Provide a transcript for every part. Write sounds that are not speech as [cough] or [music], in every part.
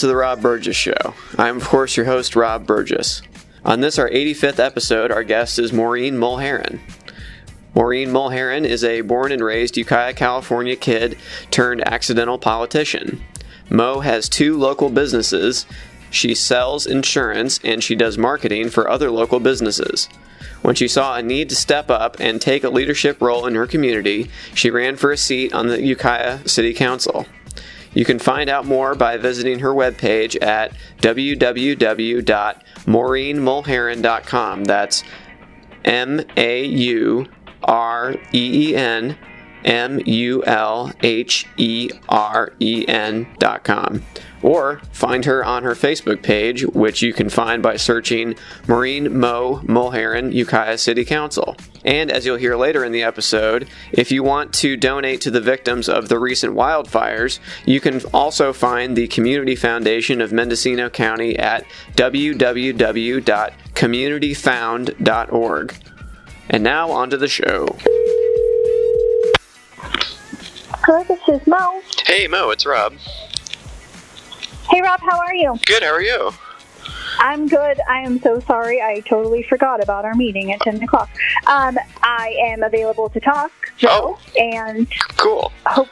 To the Rob Burgess Show. I'm, of course, your host, Rob Burgess. On this, our 85th episode, our guest is Maureen Mulheren. Maureen Mulheren is a born and raised Ukiah, California kid turned accidental politician. Mo has two local businesses. She sells insurance and she does marketing for other local businesses. When she saw a need to step up and take a leadership role in her community, she ran for a seat on the Ukiah City Council. You can find out more by visiting her webpage at www.maureenmulheren.com. That's M A U R E E N M U L H E R E N dot com. Or find her on her Facebook page, which you can find by searching Maureen Mo Mulheren Ukiah City Council. And as you'll hear later in the episode, if you want to donate to the victims of the recent wildfires, you can also find the Community Foundation of Mendocino County at www.communityfound.org. And now on to the show. Hello, this is Mo. Hey Mo, it's Rob. Hey, Rob, how are you? Good, how are you? I'm good. I am so sorry. I totally forgot about our meeting at 10 o'clock. Um, I am available to talk, Joe, and Cool. hope,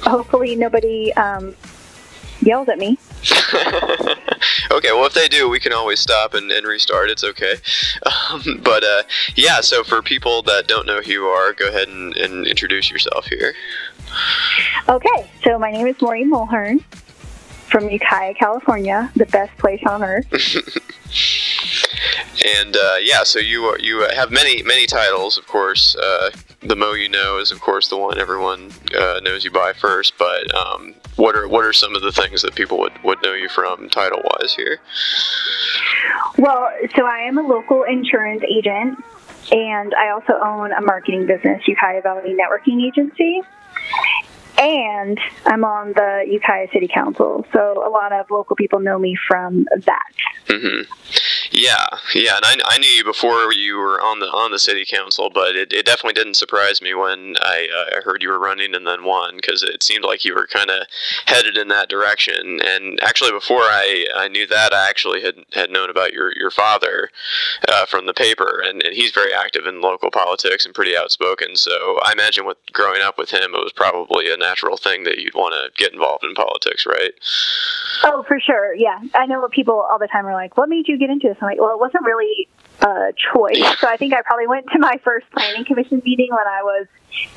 hopefully nobody um, yells at me. [laughs] okay, well, if they do, we can always stop and, and restart. It's okay. [laughs] Um, but uh, yeah, so for people that don't know who you are, go ahead and, and introduce yourself here. Okay, so my name is Maureen Mulheren from Ukiah, California, the best place on earth. [laughs] And uh, yeah, so you you have many many titles, of course. Uh, the Mo you know is, of course, the one everyone uh, knows you by first. But um, what are what are some of the things that people would, would know you from title wise here? Well, so I am a local insurance agent, and I also own a marketing business, Ukiah Valley Networking Agency. And I'm on the Ukiah City Council, so a lot of local people know me from that. hmm Yeah, yeah, and I, I knew you before you were on the on the city council, but it, it definitely didn't surprise me when I uh, heard you were running and then won because it seemed like you were kind of headed in that direction. And actually, before I, I knew that, I actually had, had known about your your father uh, from the paper, and, and he's very active in local politics and pretty outspoken. So I imagine with growing up with him, it was probably a natural thing that you'd want to get involved in politics, right? Oh, for sure. Yeah. I know what people all the time are like, what made you get into this? I'm like, well, it wasn't really a choice. So I think I probably went to my first planning commission meeting when I was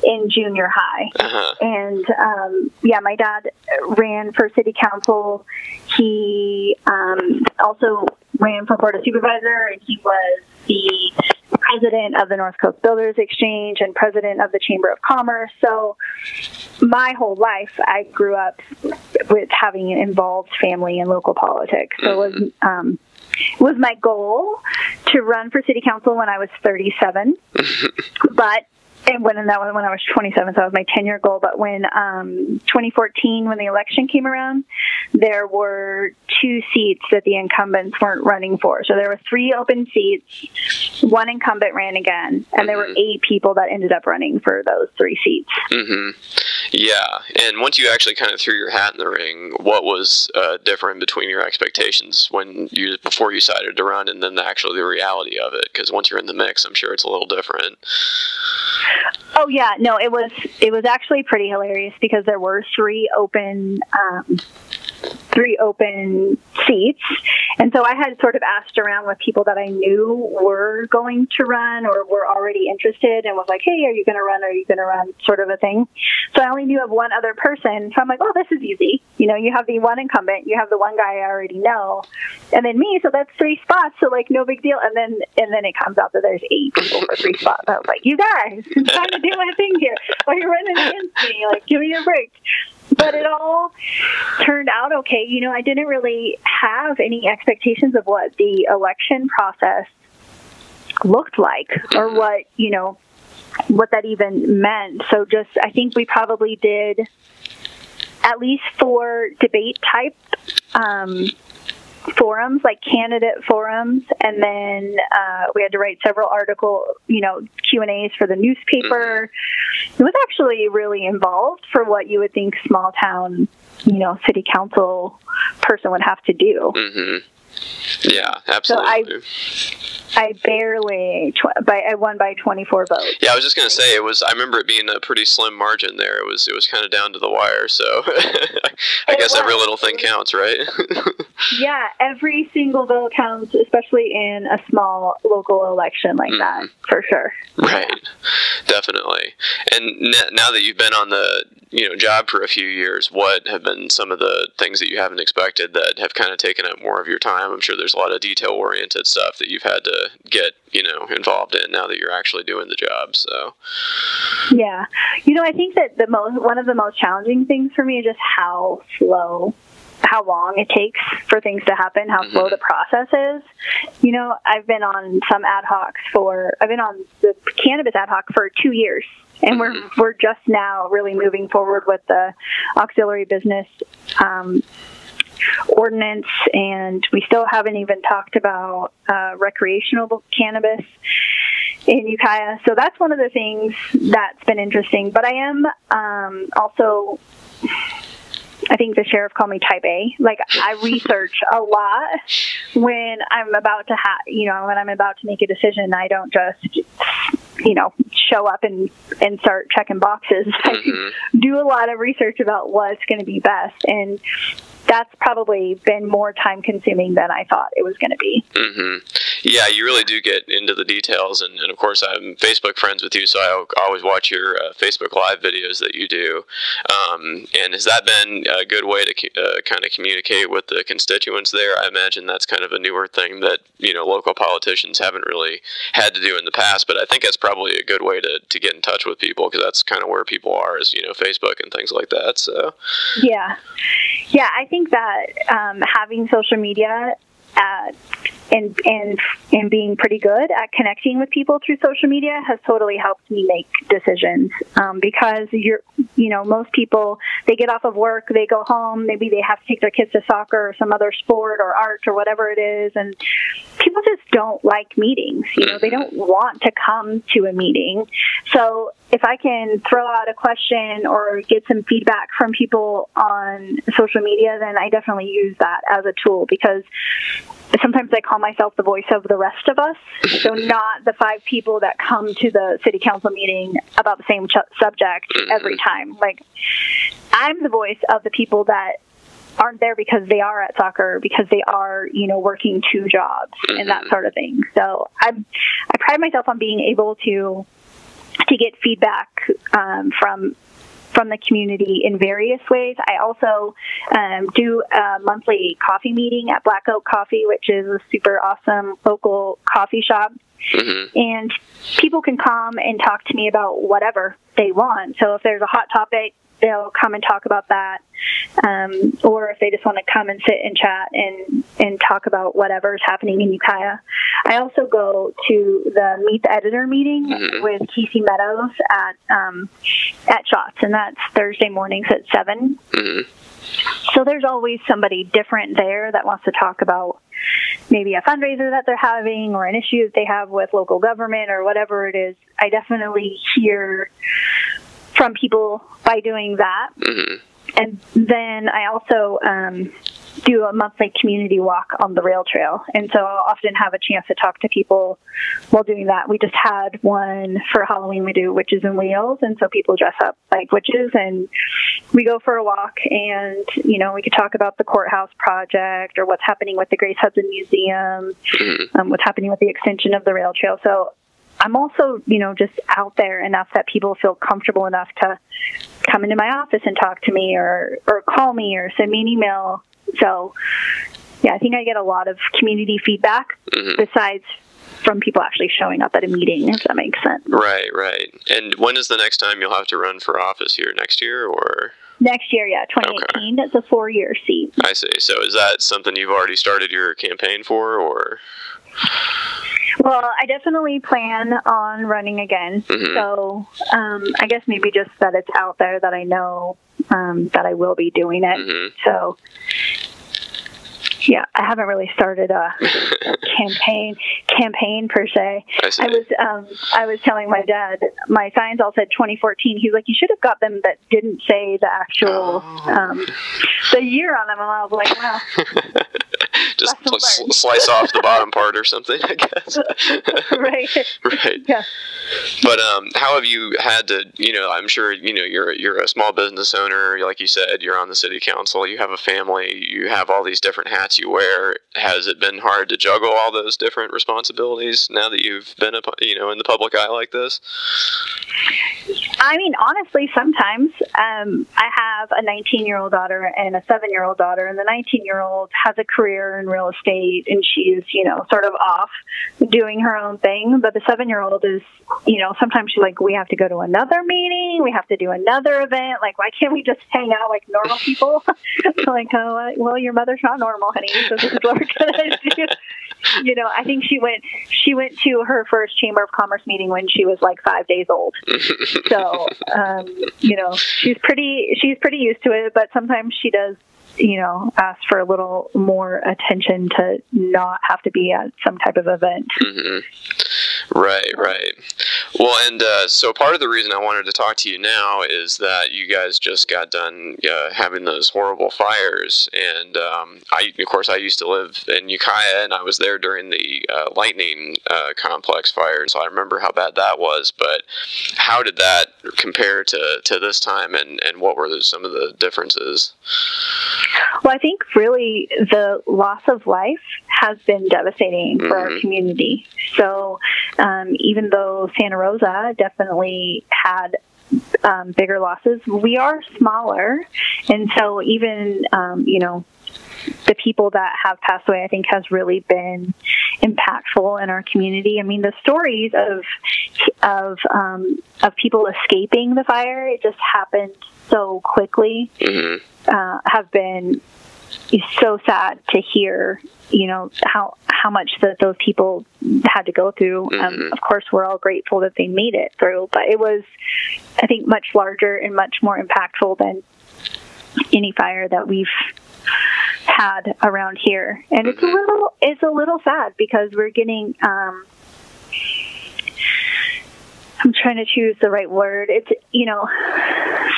in junior high. Uh-huh. And um, yeah, my dad ran for city council. He um, also ran for board of supervisor, and he was the president of the North Coast Builders Exchange and president of the Chamber of Commerce. So my whole life, I grew up with having an involved family in local politics. So it was um, was my goal to run for city council when I was 37, [laughs] but and when and that was when I was 27, so that was my 10 year goal. But when um, 2014, when the election came around, there were two seats that the incumbents weren't running for. So there were three open seats. One incumbent ran again, and there were eight people that ended up running for those three seats. Mm-hmm. Yeah, and once you actually kind of threw your hat in the ring, what was uh, different between your expectations when you before you decided to run, and then actually the reality of it? Because once you're in the mix, I'm sure it's a little different. Oh yeah, no, it was it was actually pretty hilarious because there were three open um, three open seats, and so I had sort of asked around with people that I knew were going to run or were already interested, and was like, "Hey, are you going to run? Are you going to run?" Sort of a thing. So I only knew of one other person, so I'm like, "Oh, this is easy." You know, you have the one incumbent, you have the one guy I already know, and then me. So that's three spots. So like, no big deal. And then and then it comes out that there's eight people for three spots. I was like, "You guys, I'm trying to do my thing here. Why you're running against me? Like, give me a break." But it all turned out okay. You know, I didn't really have any expectations of what the election process looked like or what, you know, what that even meant. So just, I think we probably did, at least for debate type um, forums, like candidate forums, and then uh, we had to write several article, you know, Q and A's for the newspaper. It was actually really involved for what you would think small town, you know, city council person would have to do. hmm Yeah, absolutely. I barely tw- by I won by 24 votes. yeah, I was just gonna say it was. I remember it being a pretty slim margin there. It was. It was kind of down to the wire. So [laughs] I guess every little thing counts, right? [laughs] Yeah, every single vote counts, especially in a small local election like that, mm-hmm. for sure. Right, definitely. And n- now that you've been on the you know job for a few years, what have been some of the things that you haven't expected that have kind of taken up more of your time? I'm sure there's a lot of detail oriented stuff that you've had to get you know involved in now that you're actually doing the job. So Yeah, you know, I think that the most one of the most challenging things for me is just how slow, how long it takes for things to happen, how slow the process is. You know, I've been on some ad hocs for I've been on the cannabis ad hoc for two years. And we're we're just now really moving forward with the auxiliary business um, ordinance, and we still haven't even talked about uh, recreational cannabis in Ukiah. So that's one of the things that's been interesting. But I am um, also. I think the sheriff called me type A. Like I [laughs] research a lot when I'm about to have, you know, when I'm about to make a decision. I don't just, you know, show up and and start checking boxes. [laughs] I do a lot of research about what's going to be best, and that's probably been more time consuming than I thought it was going to be. hmm Yeah, you really do get into the details, and, and of course, I'm Facebook friends with you, so I al- always watch your uh, Facebook Live videos that you do. Um, and has that been a good way to uh, kind of communicate with the constituents there? I imagine that's kind of a newer thing that you know local politicians haven't really had to do in the past, but I think that's probably a good way to, to get in touch with people because that's kind of where people are, is you know Facebook and things like that. So Yeah, yeah. I think that um, having social media uh, and and and being pretty good at connecting with people through social media has totally helped me make decisions. Um, because you're you know most people they get off of work they go home maybe they have to take their kids to soccer or some other sport or art or whatever it is and people just don't like meetings you know they mm-hmm. don't want to come to a meeting so if I can throw out a question or get some feedback from people on social media, then I definitely use that as a tool because sometimes I call myself the voice of the rest of us. So [laughs] not the five people that come to the city council meeting about the same ch- subject every mm-hmm. time. Like I'm the voice of the people that aren't there because they are at soccer because they are you know working two jobs and that sort of thing so i i pride myself on being able to to get feedback um, from from the community in various ways. I also um, do a monthly coffee meeting at Black Oak Coffee, which is a super awesome local coffee shop. And people can come and talk to me about whatever they want. So if there's a hot topic, they'll come and talk about that. Um, or if they just want to come and sit and chat and, and talk about whatever's happening in Ukiah. I also go to the Meet the Editor meeting with K.C. Meadows at um, at Schat's, and that's Thursday mornings at 7. So there's always somebody different there that wants to talk about maybe a fundraiser that they're having or an issue that they have with local government or whatever it is. I definitely hear from people by doing that. And then I also um, do a monthly community walk on the rail trail. And so I'll often have a chance to talk to people while doing that. We just had one for Halloween, we do witches and wheels. And so people dress up like witches and we go for a walk and, you know, we could talk about the courthouse project or what's happening with the Grace Hudson Museum, um, what's happening with the extension of the rail trail. So I'm also, you know, just out there enough that people feel comfortable enough to come into my office and talk to me or, or call me or send me an email. So, yeah, I think I get a lot of community feedback mm-hmm. besides from people actually showing up at a meeting, if that makes sense. right, right. And when is the next time you'll have to run for office here? Next year, or Next year, yeah, 2018, it's a four year seat. I see. So is that something you've already started your campaign for, or? Well, I definitely plan on running again. So um, I guess maybe just that it's out there that I know um, that I will be doing it. So yeah, I haven't really started a, a [laughs] campaign campaign per se. I. I was um, I was telling my dad my signs all said 2014. He's like, you should have got them that didn't say the actual Oh. um, the year on them, and I was like, wow. [laughs] [laughs] Just slice off the bottom part or something, I guess. [laughs] right. [laughs] right. Yeah. But um, how have you had to? You know, I'm sure you know you're you're a small business owner. Like you said, you're on the city council. You have a family. You have all these different hats you wear. Has it been hard to juggle all those different responsibilities now that you've been a you know in the public eye like this? I mean, honestly, sometimes um, I have a 19 year old daughter and a seven year old daughter, and the 19 year old has a career in real estate and she's, you know, sort of off doing her own thing. But the seven year old is, you know, sometimes she's like, we have to go to another meeting, we have to do another event. Like, why can't we just hang out like normal [laughs] people? [laughs] like, oh, uh, well, your mother's not normal, honey, so this is what we're going [laughs] to do. You know, I think she went she went to her first Chamber of Commerce meeting when she was like five days old so um, you know she's pretty she's pretty used to it but sometimes she does you know ask for a little more attention to not have to be at some type of event hmm Right, right. Well, and uh, so part of the reason I wanted to talk to you now is that you guys just got done uh, having those horrible fires, and um, I, of course, I used to live in Ukiah, and I was there during the uh, lightning uh, complex fire, so I remember how bad that was. But how did that compare to, to this time, and, and what were the, some of the differences? well i think really the loss of life has been devastating for our Mhm. community so um, even though santa rosa definitely had um, bigger losses. We are smaller. And so even um, you know the people that have passed away, I think, has really been impactful in our community. I mean, the stories of of um, of people escaping the fire, it just happened so quickly, hmm uh, have been so sad to hear. You know how how much that those people had to go through. Um, Mhm. of course, we're all grateful that they made it through, but it was, I think, much larger and much more impactful than any fire that we've had around here. And it's a Mhm. little it's a little sad because we're getting um I'm trying to choose the right word. It's you know,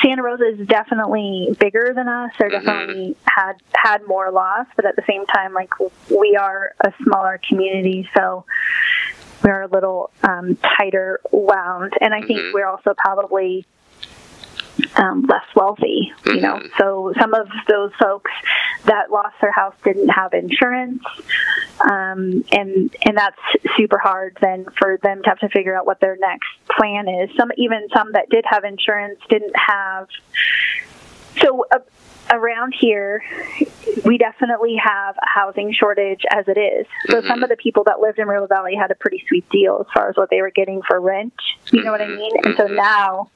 Santa Rosa is definitely bigger than us. They're Mhm. definitely had had more loss, but at the same time, like we are a smaller community, so we're a little um, tighter wound. And I think Mhm. we're also probably um, less wealthy, you know. Mhm. So some of those folks that lost their house didn't have insurance, um, and and that's super hard then for them to have to figure out what their next plan is. Some even some that did have insurance didn't have. So. Uh, Around here, we definitely have a housing shortage as it is. So Mhm. some of the people that lived in River Valley had a pretty sweet deal as far as what they were getting for rent. You know what I Mhm. mean? And so Mhm. now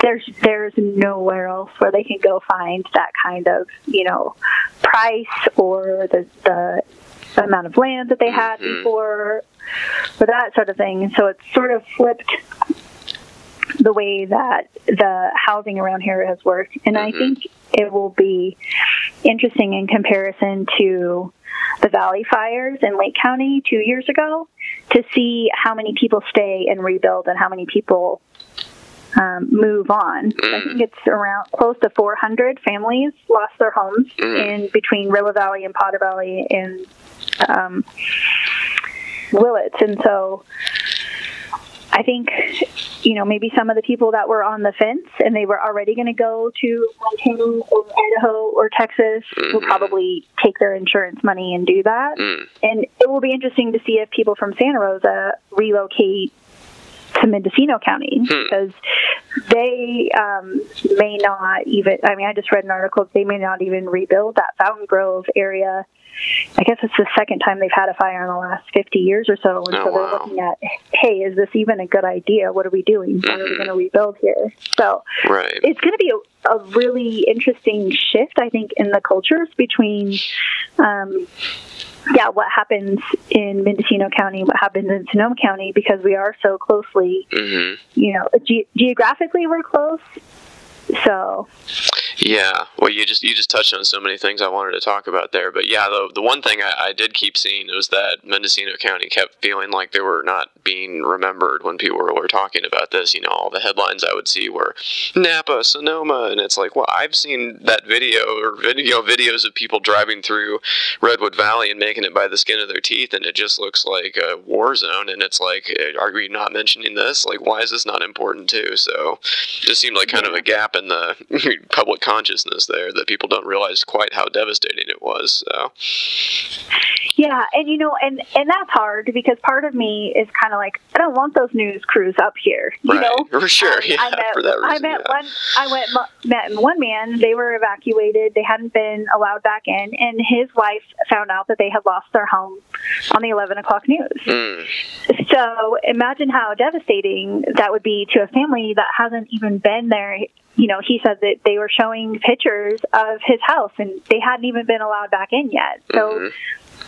there's there's nowhere else where they can go find that kind of you know price or the the amount of land that they had Mhm. before or that sort of thing. So it's sort of flipped the way that the housing around here has worked. And I Mhm. think it will be interesting in comparison to the Valley fires in Lake County two years ago to see how many people stay and rebuild and how many people um, move on. I think it's around close to 400 families lost their homes Mhm. in between River Valley and Potter Valley and um, Willits, and so I think you know maybe some of the people that were on the fence and they were already going to go to Montana or Idaho or Texas will Mhm. probably take their insurance money and do that. Mm. And it will be interesting to see if people from Santa Rosa relocate to Mendocino County Hmm. because they um, may not even. I mean, I just read an article. They may not even rebuild that Fountain Grove area. I guess it's the second time they've had a fire in the last 50 years or so, and Oh, so they're looking at, hey, is this even a good idea? What are we doing? How are we Mhm. going to rebuild here? So Right. it's going to be a, a really interesting shift, I think, in the cultures between, um, yeah, what happens in Mendocino County, what happens in Sonoma County, because we are so closely, hmm you know, ge- geographically we're close. So Yeah, well, you just you just touched on so many things I wanted to talk about there, but yeah, the the one thing I, I did keep seeing was that Mendocino County kept feeling like they were not being remembered when people were, were talking about this. You know, all the headlines I would see were Napa, Sonoma, and it's like, well, I've seen that video or video videos of people driving through Redwood Valley and making it by the skin of their teeth, and it just looks like a war zone. And it's like, eh, are we not mentioning this? Like, why is this not important too? So, it just seemed like kind of a gap in the [laughs] public consciousness there that people don't realize quite how devastating it was. So. Yeah, and you know, and and that's hard because part of me is kind of like I don't want those news crews up here. You right. know, for sure. Yeah, I met, for that reason. I met yeah. one. I went met one man. They were evacuated. They hadn't been allowed back in, and his wife found out that they had lost their home on the eleven o'clock news. Mm. So imagine how devastating that would be to a family that hasn't even been there you know, he said that they were showing pictures of his house and they hadn't even been allowed back in yet. So Mhm.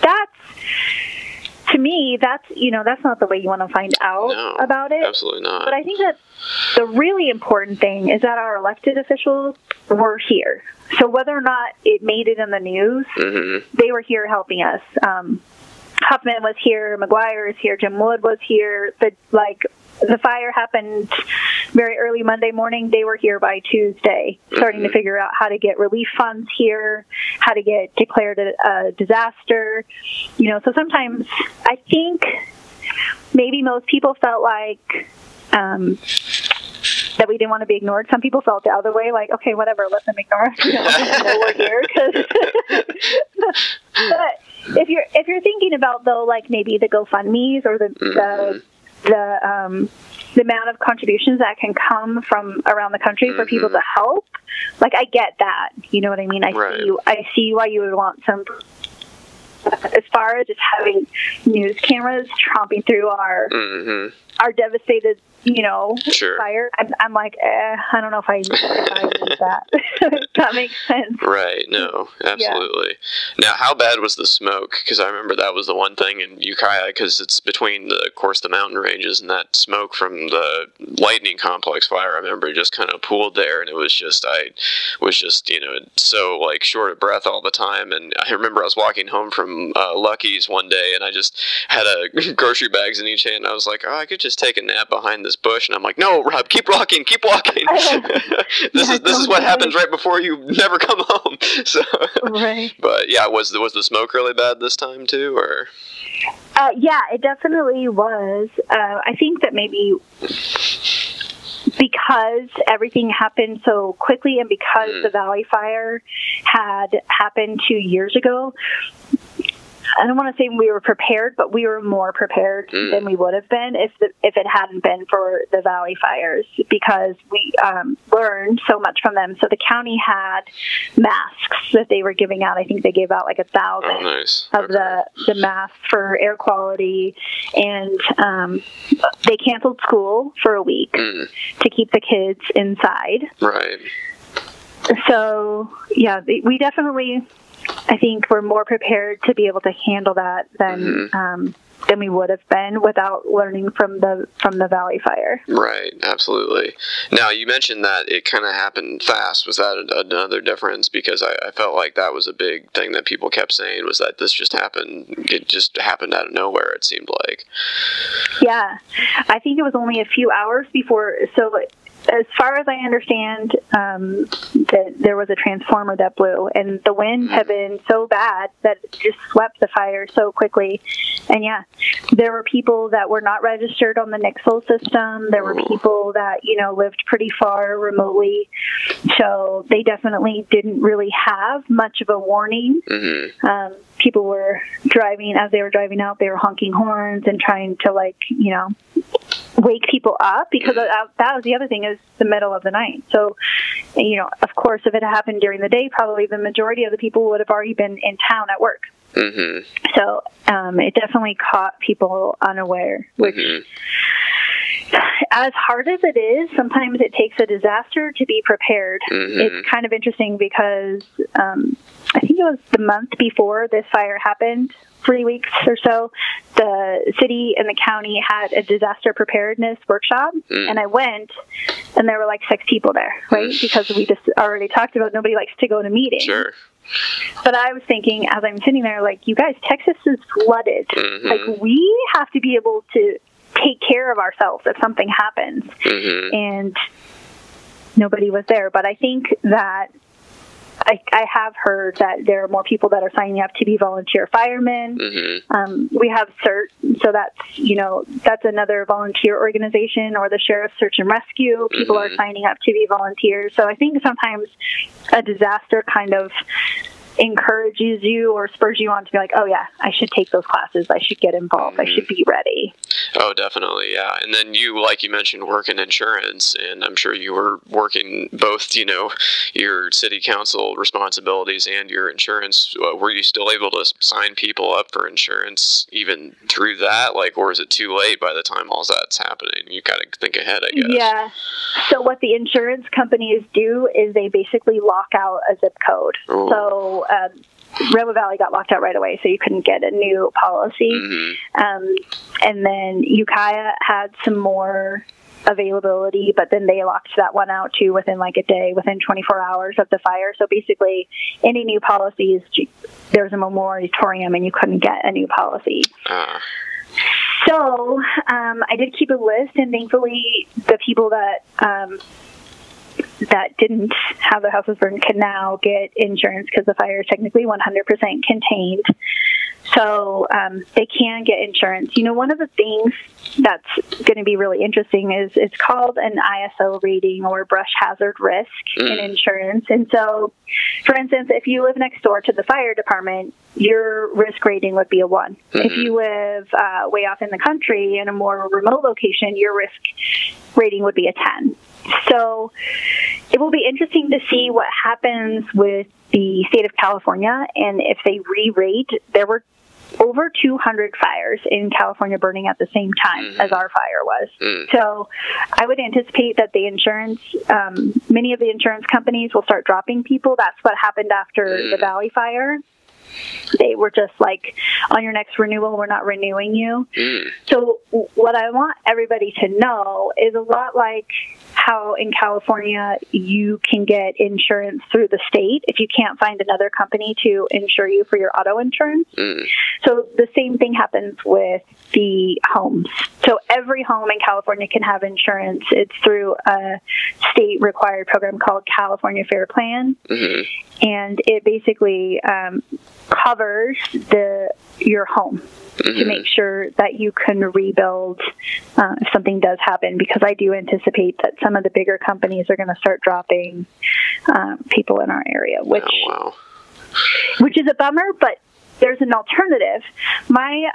that's, to me, that's, you know, that's not the way you want to find out No, about it. Absolutely not. But I think that the really important thing is that our elected officials were here. So whether or not it made it in the news, hmm they were here helping us. Um, Huffman was here, McGuire is here, Jim Wood was here. The like the fire happened very early Monday morning. They were here by Tuesday, starting to Mhm. figure out how to get relief funds here, how to get declared a, a disaster. You know, so sometimes I think maybe most people felt like um, that we didn't want to be ignored. Some people felt the other way, like, okay, whatever, let them ignore us. [laughs] You know, know we're here. 'cause- [laughs] but if you're if you're thinking about though, like maybe the GoFundmes or the Mhm. the the um, the amount of contributions that can come from around the country for people Mhm. to help, like I get that. You know what I mean? I Right. see I see why you would want some. As far as just having news cameras tromping through our hmm our devastated, you know, Sure. fire, I'm, I'm like, eh, I don't know if I, [laughs] if I that. that makes sense. Right. No. Absolutely. Now, how bad was the smoke? Because I remember that was the one thing in Ukiah, because it's between the, of course, the mountain ranges, and that smoke from the lightning complex fire. I remember just kind of pooled there, and it was just I was just you know so like short of breath all the time. And I remember I was walking home from uh, Lucky's one day, and I just had a [laughs] grocery bags in each hand. And I was like, oh, I could just take a nap behind this bush, and I'm like, no, Rob, keep walking, keep walking. [laughs] this Yeah, is this is what happens right before you never come home. [laughs] So. Right. But yeah, was the, was the smoke really bad this time too, or Uh, yeah, it definitely was. Uh, I think that maybe because everything happened so quickly and because Mm. the Valley Fire had happened two years ago, I don't want to say we were prepared, but we were more prepared Mm. than we would have been if the, if it hadn't been for the Valley fires because we um, learned so much from them. So the county had masks that they were giving out. I think they gave out like a thousand oh, nice. of Okay. the the masks for air quality, and um, they canceled school for a week Mm, to keep the kids inside. right. So yeah, we definitely, I think, we're more prepared to be able to handle that than Mhm. um, than we would have been without learning from the from the Valley Fire. Right, absolutely. Now you mentioned that it kind of happened fast. Was that another difference? Because I, I felt like that was a big thing that people kept saying was that this just happened. It just happened out of nowhere. It seemed like. Yeah, I think it was only a few hours before. So, as far as I understand, um, that there was a transformer that blew, and the wind had been so bad that it just swept the fire so quickly. And yeah, there were people that were not registered on the Nixle system. There were people that you know lived pretty far remotely, so they definitely didn't really have much of a warning. Hmm um, people were driving as they were driving out they were honking horns and trying to like you know wake people up because that, was the other thing is the middle of the night. So you know of course if it happened during the day probably the majority of the people would have already been in town at work. Hmm so um, it definitely caught people unaware which hmm as hard as it is, sometimes it takes a disaster to be prepared. Mhm. It's kind of interesting because um, I think it was the month before this fire happened, three weeks or so, the city and the county had a disaster preparedness workshop, Mm. and I went, and there were like six people there, right? Mm. Because we just already talked about nobody likes to go to meetings. Sure. But I was thinking, as I'm sitting there, like, you guys, Texas is flooded. Mhm. Like, we have to be able to take care of ourselves if something happens. hmm And nobody was there. But I think that I, I have heard that there are more people that are signing up to be volunteer firemen. hmm Um, we have CERT, so that's you know that's another volunteer organization, or the Sheriff's Search and Rescue. People are Mhm. signing up to be volunteers. So I think sometimes a disaster kind of encourages you or spurs you on to be like, oh yeah, I should take those classes. I should get involved. I should be ready. Oh, definitely, yeah. And then you, like you mentioned, work in insurance, and I'm sure you were working both, you know, your city council responsibilities and your insurance. Uh, were you still able to sign people up for insurance even through that? Like, or is it too late by the time all that's happening? You got to think ahead, I guess. Yeah. So what the insurance companies do is they basically lock out a zip code. Ooh. So um, Rainbow Valley got locked out right away, so you couldn't get a new policy. hmm Um, and then Ukiah had some more availability, but then they locked that one out too within like a day, within 24 hours of the fire. So basically, any new policies, there was a moratorium and you couldn't get a new policy. Uh, So um, I did keep a list, and thankfully, the people that um, that didn't have their houses burned can now get insurance because the fire is technically 100% contained. So um, they can get insurance. You know, one of the things that's going to be really interesting is it's called an ISO rating or brush hazard risk in Mm. insurance. And so, for instance, if you live next door to the fire department, your risk rating would be a one. If Mhm. you live uh, way off in the country in a more remote location, your risk rating would be a 10. So it will be interesting to see what happens with the state of California and if they re rate. There were over 200 fires in California burning at the same time Mhm. as our fire was. mm, So I would anticipate that the insurance, um, many of the insurance companies will start dropping people. That's what happened after the Mm. Valley fire. They were just like, on your next renewal, we're not renewing you. mm, So what I want everybody to know is a lot like how in California you can get insurance through the state if you can't find another company to insure you for your auto insurance. mm, So the same thing happens with the homes. So every home in California can have insurance. It's through a state required program called California Fair Plan hmm and it basically um, covers the your home to Mhm. make sure that you can rebuild uh, if something does happen. Because I do anticipate that some of the bigger companies are going to start dropping um, people in our area, which Oh, wow. which is a bummer. But there's an alternative. My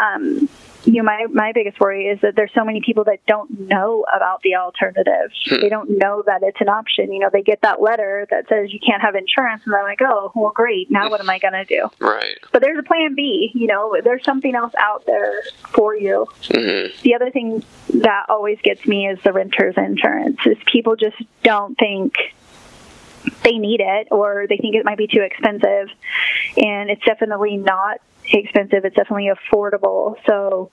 um, you know, my, my biggest worry is that there's so many people that don't know about the alternative. Hmm. They don't know that it's an option. You know, they get that letter that says you can't have insurance, and they're like, oh, well, great. Now what am I going to do? Right. But there's a plan B. You know, there's something else out there for you. hmm The other thing that always gets me is the renter's insurance. Is people just don't think they need it or they think it might be too expensive. And it's definitely not expensive. It's definitely affordable. So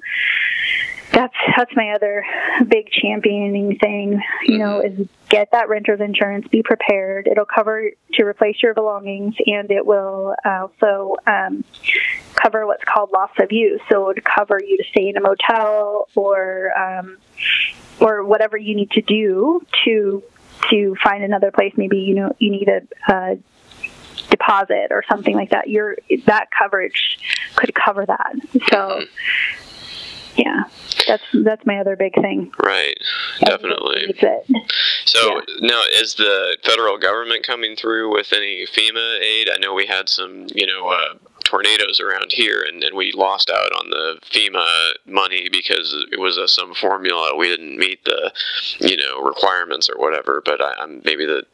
that's that's my other big championing thing you know is get that renter's insurance be prepared. It'll cover to replace your belongings and it will also um, cover what's called loss of use. So it would cover you to stay in a motel or um, or whatever you need to do to to find another place. Maybe you know you need a, a deposit or something like that. Your that coverage could cover that. So yeah that's that's my other big thing. Right. Definitely. So now, is the federal government coming through with any FEMA aid? I know we had some, you know, uh, tornadoes around here, and, and we lost out on the FEMA money because it was uh, some formula we didn't meet the, you know, requirements or whatever. But I, I'm maybe that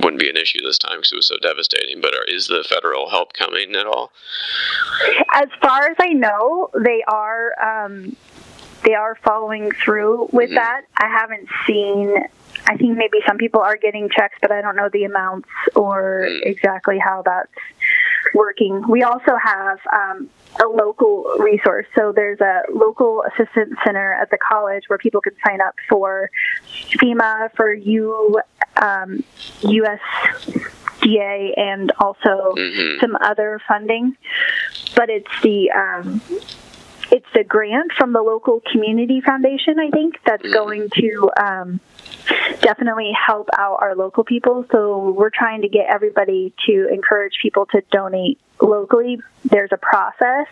wouldn't be an issue this time because it was so devastating. But are, is the federal help coming at all? as far as i know they are um they are following through with Mhm. that. I haven't seen. I think maybe some people are getting checks, but I don't know the amounts or Mm. exactly how that's working. We also have um, a local resource. So there's a local assistance center at the college where people can sign up for FEMA, for U, um, USDA, and also hmm some other funding. But it's the um, it's the grant from the local community foundation, I think, that's Mhm. going to um, definitely help out our local people. So we're trying to get everybody to encourage people to donate locally. There's a process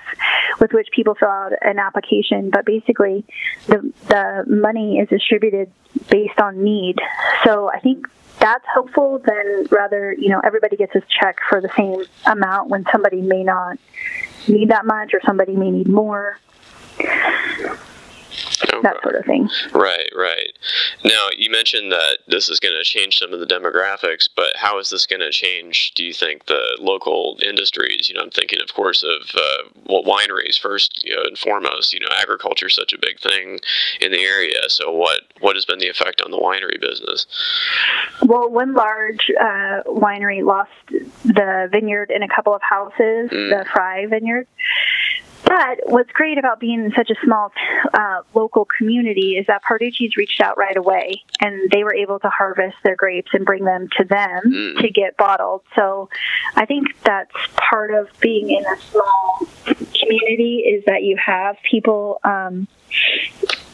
with which people fill out an application, but basically the the money is distributed based on need. So I think that's hopeful than rather, you know, everybody gets a check for the same amount when somebody may not need that much or somebody may need more, that sort of thing. Right, right. Now, you mentioned that this is going to change some of the demographics, but how is this going to change, do you think, the local industries? You know, I'm thinking, of course, of uh, well, wineries first you know, and foremost. You know, agriculture is such a big thing in the area. So, what, what has been the effect on the winery business? Well, one large uh, winery lost the vineyard in a couple of houses, Mm. the Frey Vineyard. But what's great about being in such a small uh, local community is that Parducci's reached out right away, and they were able to harvest their grapes and bring them to them Mm. to get bottled. So, I think that's part of being in a small community is that you have people um,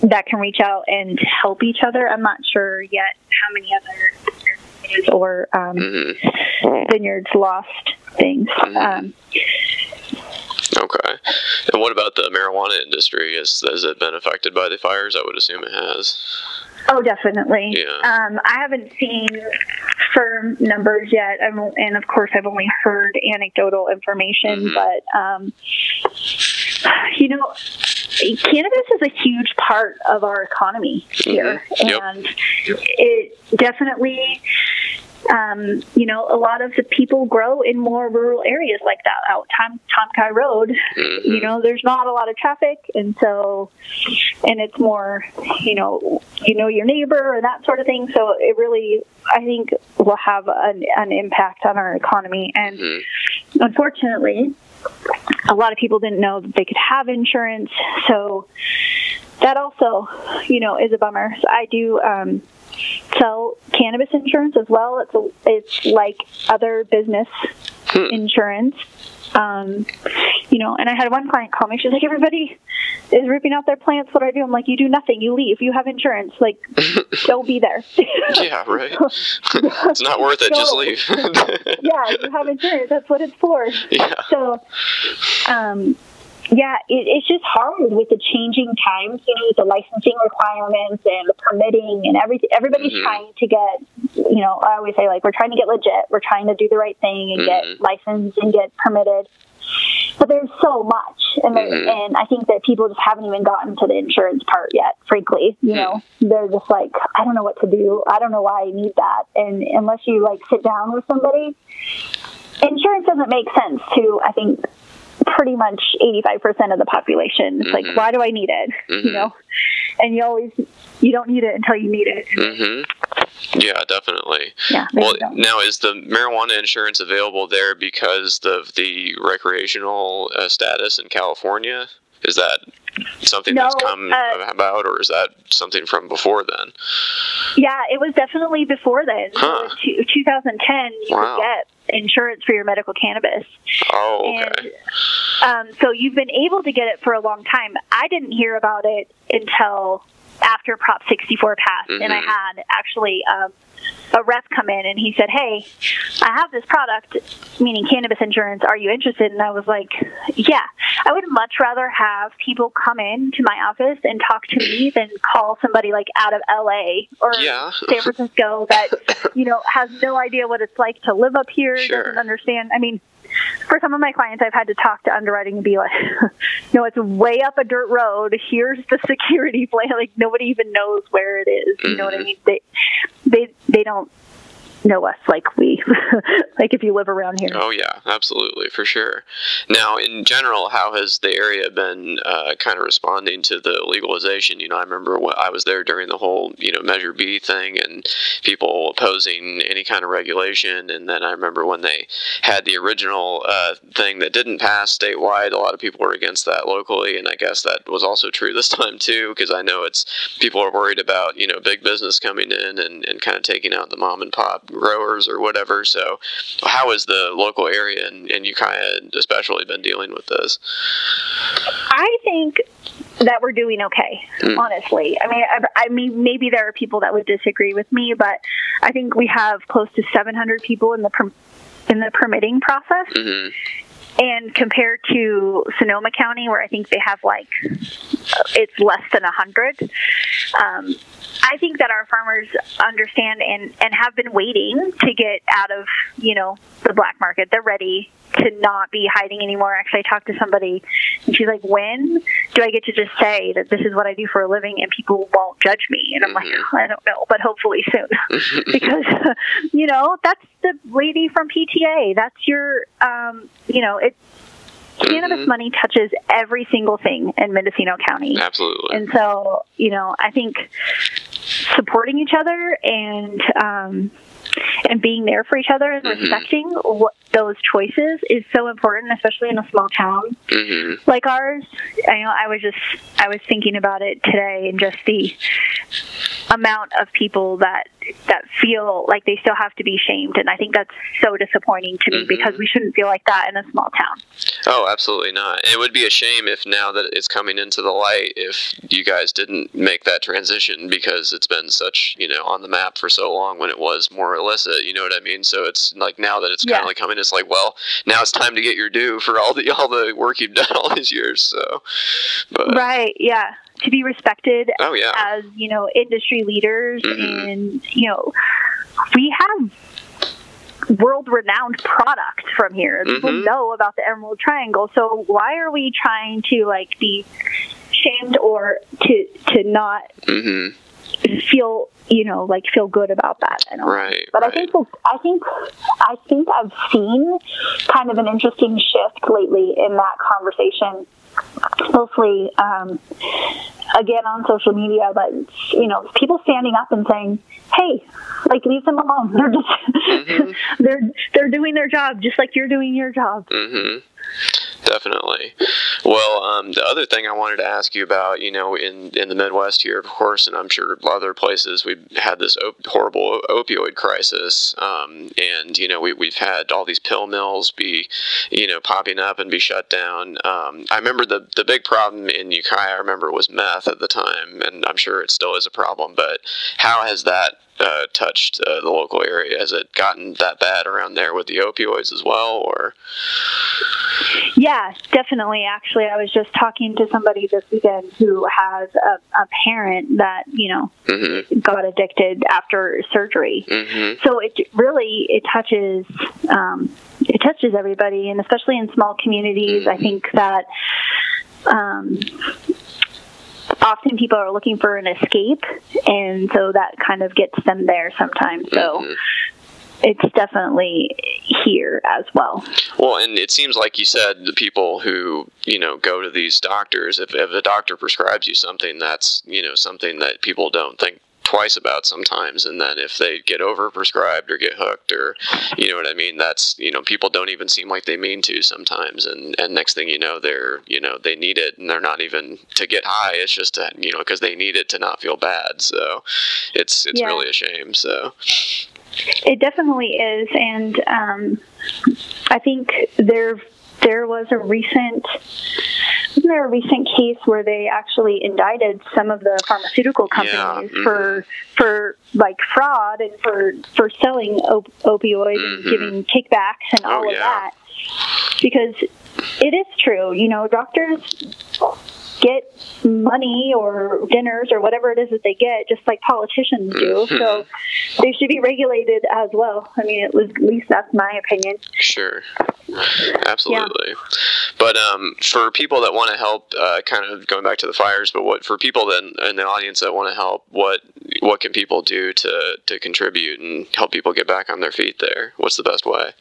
that can reach out and help each other. I'm not sure yet how many other or um, hmm vineyards lost things. Mhm. Um, Okay. And what about the marijuana industry? Has, has it been affected by the fires? I would assume it has. oh, definitely. Yeah. Um, I haven't seen firm numbers yet, I'm, and of course, I've only heard anecdotal information. Mhm. But um, you know, cannabis is a huge part of our economy here, Mhm. Yep. and it definitely. Um, you know, a lot of the people grow in more rural areas like that out Tom Tomki Road. Mhm. you know there's not a lot of traffic and so and it's more you know you know your neighbor and that sort of thing so it really i think will have an, an impact on our economy and Mhm. unfortunately a lot of people didn't know that they could have insurance so that also you know is a bummer so i do um sell cannabis insurance as well it's a, it's like other business Hmm. insurance um, you know, and I had one client call me. She's like, "Everybody is ripping out their plants. What do I do?" I'm like, "You do nothing. You leave. You have insurance. Like, [laughs] don't be there." yeah, right. [laughs] it's not worth it. Just leave. [laughs] yeah, you have insurance. That's what it's for. yeah. So, um, yeah, it, it's just hard with the changing times. You know, with the licensing requirements and the permitting and everything. Everybody's Mhm. trying to get. You know, I always say like we're trying to get legit. We're trying to do the right thing and Mhm. get licensed and get permitted. But there's so much, and there- Mhm. and I think that people just haven't even gotten to the insurance part yet. Frankly, you know, they're just like, I don't know what to do. I don't know why I need that. And unless you like sit down with somebody, insurance doesn't make sense to I think pretty much 85% of the population. It's Mhm. like, why do I need it? Mhm. You know, and you always you don't need it until you need it. hmm Yeah, definitely. Yeah. Well, now is the marijuana insurance available there because of the recreational uh, status in California? Is that something that's come uh, about, or is that something from before then? Yeah, it was definitely before then. Huh. two- 2010, you Wow. could get insurance for your medical cannabis. Oh, okay. And um, so you've been able to get it for a long time. I didn't hear about it until after Prop 64 passed, and I Mhm. had actually um, a rep come in and he said, "Hey, I have this product, meaning cannabis insurance. Are you interested?" And I was like, "Yeah, I would much rather have people come in to my office and talk to me [laughs] than call somebody like out of LA or Yeah. San Francisco that you know has no idea what it's like to live up here, Sure. doesn't understand. I mean." For some of my clients, I've had to talk to underwriting and be like, [laughs] "No, it's way up a dirt road. Here's the [laughs] security plan. Like nobody even knows where it is. You know what I Mhm. mean? They, they, they don't us like we [laughs] like if you live around here. Oh yeah, absolutely for sure. Now, in general, how has the area been uh, kind of responding to the legalization? You know, I remember when I was there during the whole you know Measure B thing and people opposing any kind of regulation, and then I remember when they had the original uh, thing that didn't pass statewide. A lot of people were against that locally, and I guess that was also true this [laughs] time too, because I know it's people are worried about you know big business coming in and, and kind of taking out the mom and pop growers or whatever. So, how has the local area and, and Ukiah especially been dealing with this? I think that we're doing okay, mm. honestly. I mean, I, I, mean, maybe there are people that would disagree with me, but I think we have close to 700 people in the per, in the permitting process. Mm-hmm. And compared to Sonoma County, where I think they have like it's less than a hundred, um, I think that our farmers understand and and have been waiting to get out of you know the black market. They're ready to not be hiding anymore. Actually, I talked to somebody, and she's like, "When do I get to just say that this is what I do for a living, and people won't judge me?" And I'm like, mm-hmm. "I don't know, but hopefully soon, [laughs] because you know that's the lady from PTA. That's your, um, you know, it." Cannabis mm-hmm. money touches every single thing in Mendocino County. Absolutely. And so, you know, I think supporting each other and um, and being there for each other and mm-hmm. respecting what those choices is so important, especially in a small town mm-hmm. like ours. I know I was just I was thinking about it today and just the amount of people that that feel like they still have to be shamed. And i think that's so disappointing to me mm-hmm. because we shouldn't feel like that in a small town. Oh absolutely not. It would be a shame if now that it's coming into the light if you guys didn't make that transition because it's been such you know on the map for so long when it was more illicit you know what i mean? So it's like now that it's kind of like coming it's like well now it's time to get your due for all the all the work you've done [laughs] all these years so. But. right yeah to be respected oh, yeah. as you know industry leaders mm-hmm. and you know we have world renowned product from here mm-hmm. people know about the emerald triangle so why are we trying to like be shamed or to to not mm-hmm. feel you know like feel good about that I right but right. i think i think i think i've seen kind of an interesting shift lately in that conversation mostly um, again on social media, but you know, people standing up and saying, "Hey, like leave them alone. [laughs] They're just mm-hmm. [laughs] they're they're doing their job just like you're doing your job." Mm-hmm. Definitely. Well, um, the other thing I wanted to ask you about, you know, in, in the Midwest here, of course, and I'm sure other places, we've had this op- horrible opioid crisis. Um, and, you know, we, we've had all these pill mills be, you know, popping up and be shut down. Um, I remember the, the big problem in Ukiah, I remember, was meth at the time, and I'm sure it still is a problem. But how has that uh, touched uh, the local area? Has it gotten that bad around there with the opioids as well, or? Yeah, definitely. Actually, I was just talking to somebody this weekend who has a, a parent that you know mm-hmm. got addicted after surgery. Mm-hmm. So it really it touches um, it touches everybody, and especially in small communities. Mm-hmm. I think that. Um, often people are looking for an escape, and so that kind of gets them there sometimes. So mm-hmm it's definitely here as well. Well, and it seems like you said the people who you know go to these doctors, if if a doctor prescribes you something, that's you know something that people don't think twice about sometimes and then if they get over prescribed or get hooked or you know what i mean? That's you know people don't even seem like they mean to sometimes and and next thing you know they're you know they need it and they're not even to get high. It's just to, you know because they need it to not feel bad. So it's it's yeah. really a shame so. It definitely is and um, i think there there was a recent wasn't there a recent case where they actually indicted some of the pharmaceutical companies yeah. mm-hmm. for for like fraud and for for selling op- opioids mm-hmm. and giving kickbacks and oh, all yeah. of that because it is true you know doctors get money or dinners or whatever it is that they get, just like politicians do. Mm-hmm. So they should be regulated as well. I mean, at least that's my opinion. Sure, absolutely. Yeah. But um, for people that want to help, uh, kind of going back to the fires, but what for people that in the audience that want to help, what what can people do to to contribute and help people get back on their feet there? What's the best way?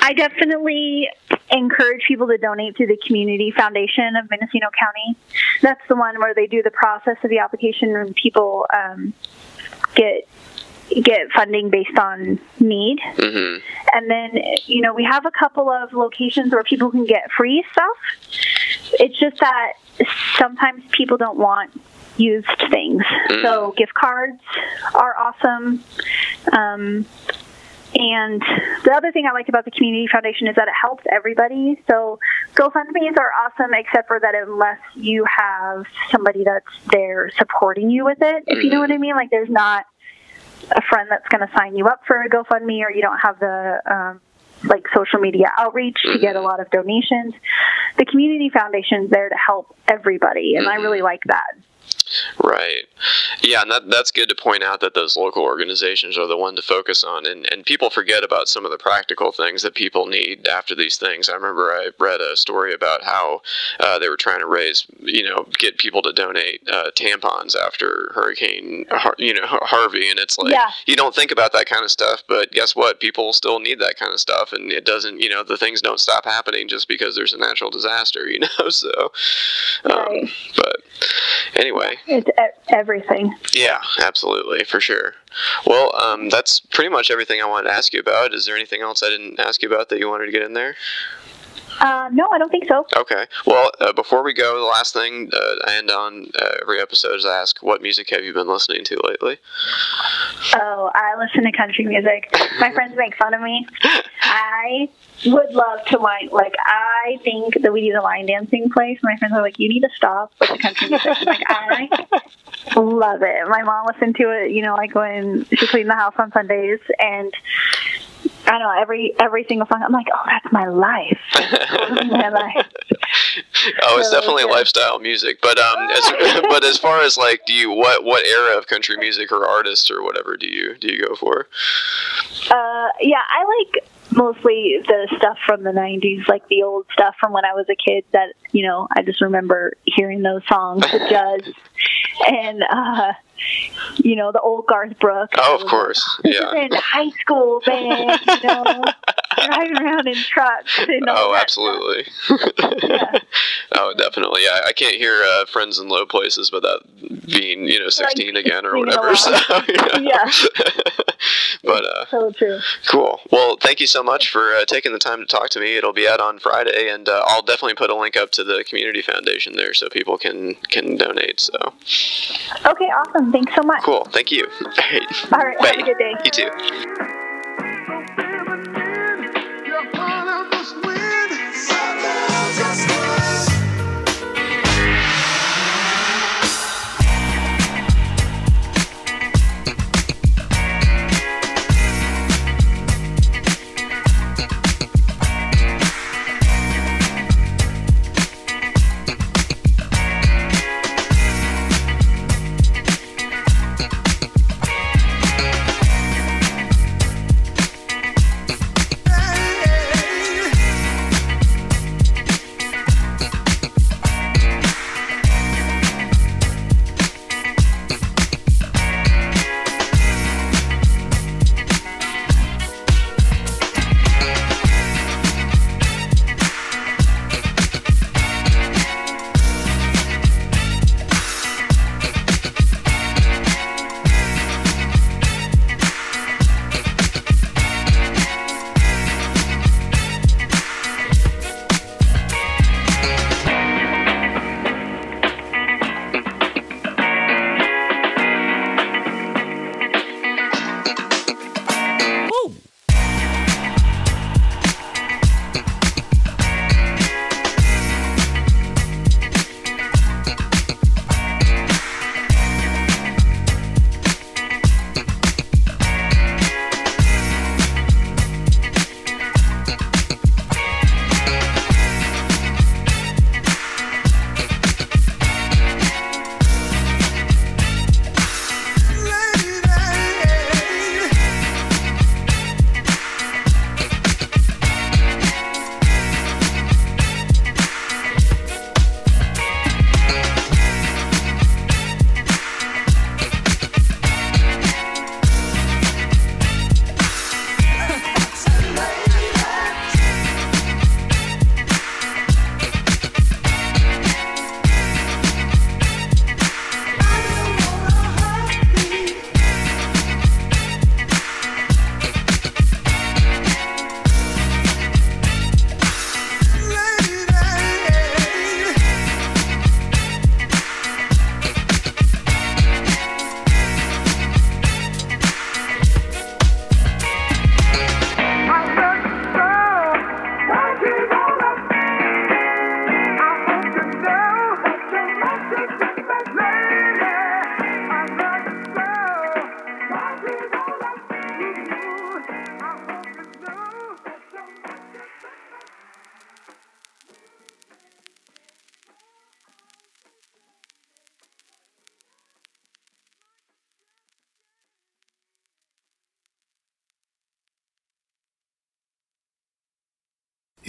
I definitely encourage people to donate to the Community Foundation of Mendocino County. That's the one where they do the process of the application and people um, get get funding based on need. Mm-hmm. And then, you know, we have a couple of locations where people can get free stuff. It's just that sometimes people don't want used things. Mm. So gift cards are awesome. Um, and the other thing I like about the Community Foundation is that it helps everybody. So GoFundMe's are awesome, except for that unless you have somebody that's there supporting you with it, if you know what I mm-hmm. mean. Like there's not a friend that's going to sign you up for a GoFundMe, or you don't have the um, like social media outreach to get a mm-hmm. lot of donations. The Community Foundation's there to help everybody, and I really mm-hmm. like that. Right. Yeah, and that, that's good to point out that those local organizations are the one to focus on. And, and people forget about some of the practical things that people need after these things. I remember I read a story about how uh, they were trying to raise, you know, get people to donate uh, tampons after Hurricane, you know, Harvey. And it's like, Yeah. you don't think about that kind of stuff, but guess what? People still need that kind of stuff. And it doesn't, you know, the things don't stop happening just because there's a natural disaster, you [laughs] know? So, um, Right. but anyway. It's e- everything. Yeah, absolutely, for sure. Well, um, that's pretty much everything I wanted to ask you about. Is there anything else I didn't ask you about that you wanted to get in there? Uh, no, I don't think so. Okay. Well, uh, before we go, the last thing uh, I end on uh, every episode is I ask, what music have you been listening to lately? Oh, I listen to country music. My [laughs] friends make fun of me. I would love to line like I think that we need a line dancing place. My friends are like, You need to stop with the country music. I'm like I love it. My mom listened to it, you know, like when she cleaned the house on Sundays and I know, every every single song I'm like, Oh, that's my life. That's my life. Oh, it's So, definitely yeah. lifestyle music. But um, [laughs] as, [laughs] but as far as like, do you what what era of country music or artist or whatever do you do you go for? Uh, yeah, I like mostly the stuff from the 90s, like the old stuff from when I was a kid that, you know, I just remember hearing those songs, the [laughs] Judds, and, uh, you know, the old Garth Brooks. Oh, of course, like, yeah. In high school, [laughs] man, you know, driving around in trucks. And Oh, absolutely. Yeah. [laughs] oh, definitely. Yeah, I can't hear uh, "Friends in Low Places" without being, you know, sixteen again or whatever. So, you [laughs] know. Yeah. but uh, So true. cool. Well, thank you so much for uh, taking the time to talk to me. It'll be out on Friday, and uh, I'll definitely put a link up to the community foundation there so people can can donate. So Okay, awesome. Thanks so much. cool. Thank you. All right, have Bye. a good day. You too.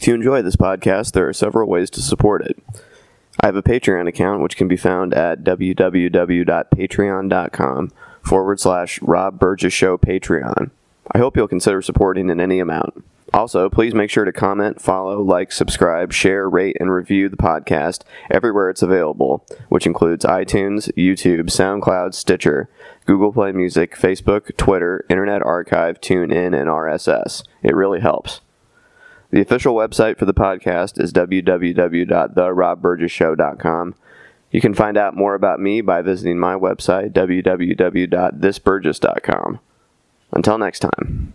If you enjoy this podcast, there are several ways to support it. I have a Patreon account which can be found at www.patreon.com forward slash Rob Burgess Show Patreon. I hope you'll consider supporting in any amount. Also, please make sure to comment, follow, like, subscribe, share, rate, and review the podcast everywhere it's available, which includes iTunes, YouTube, SoundCloud, Stitcher, Google Play Music, Facebook, Twitter, Internet Archive, TuneIn, and RSS. It really helps. The official website for the podcast is www.therobburgessshow.com. You can find out more about me by visiting my website, www.thisburgess.com. Until next time.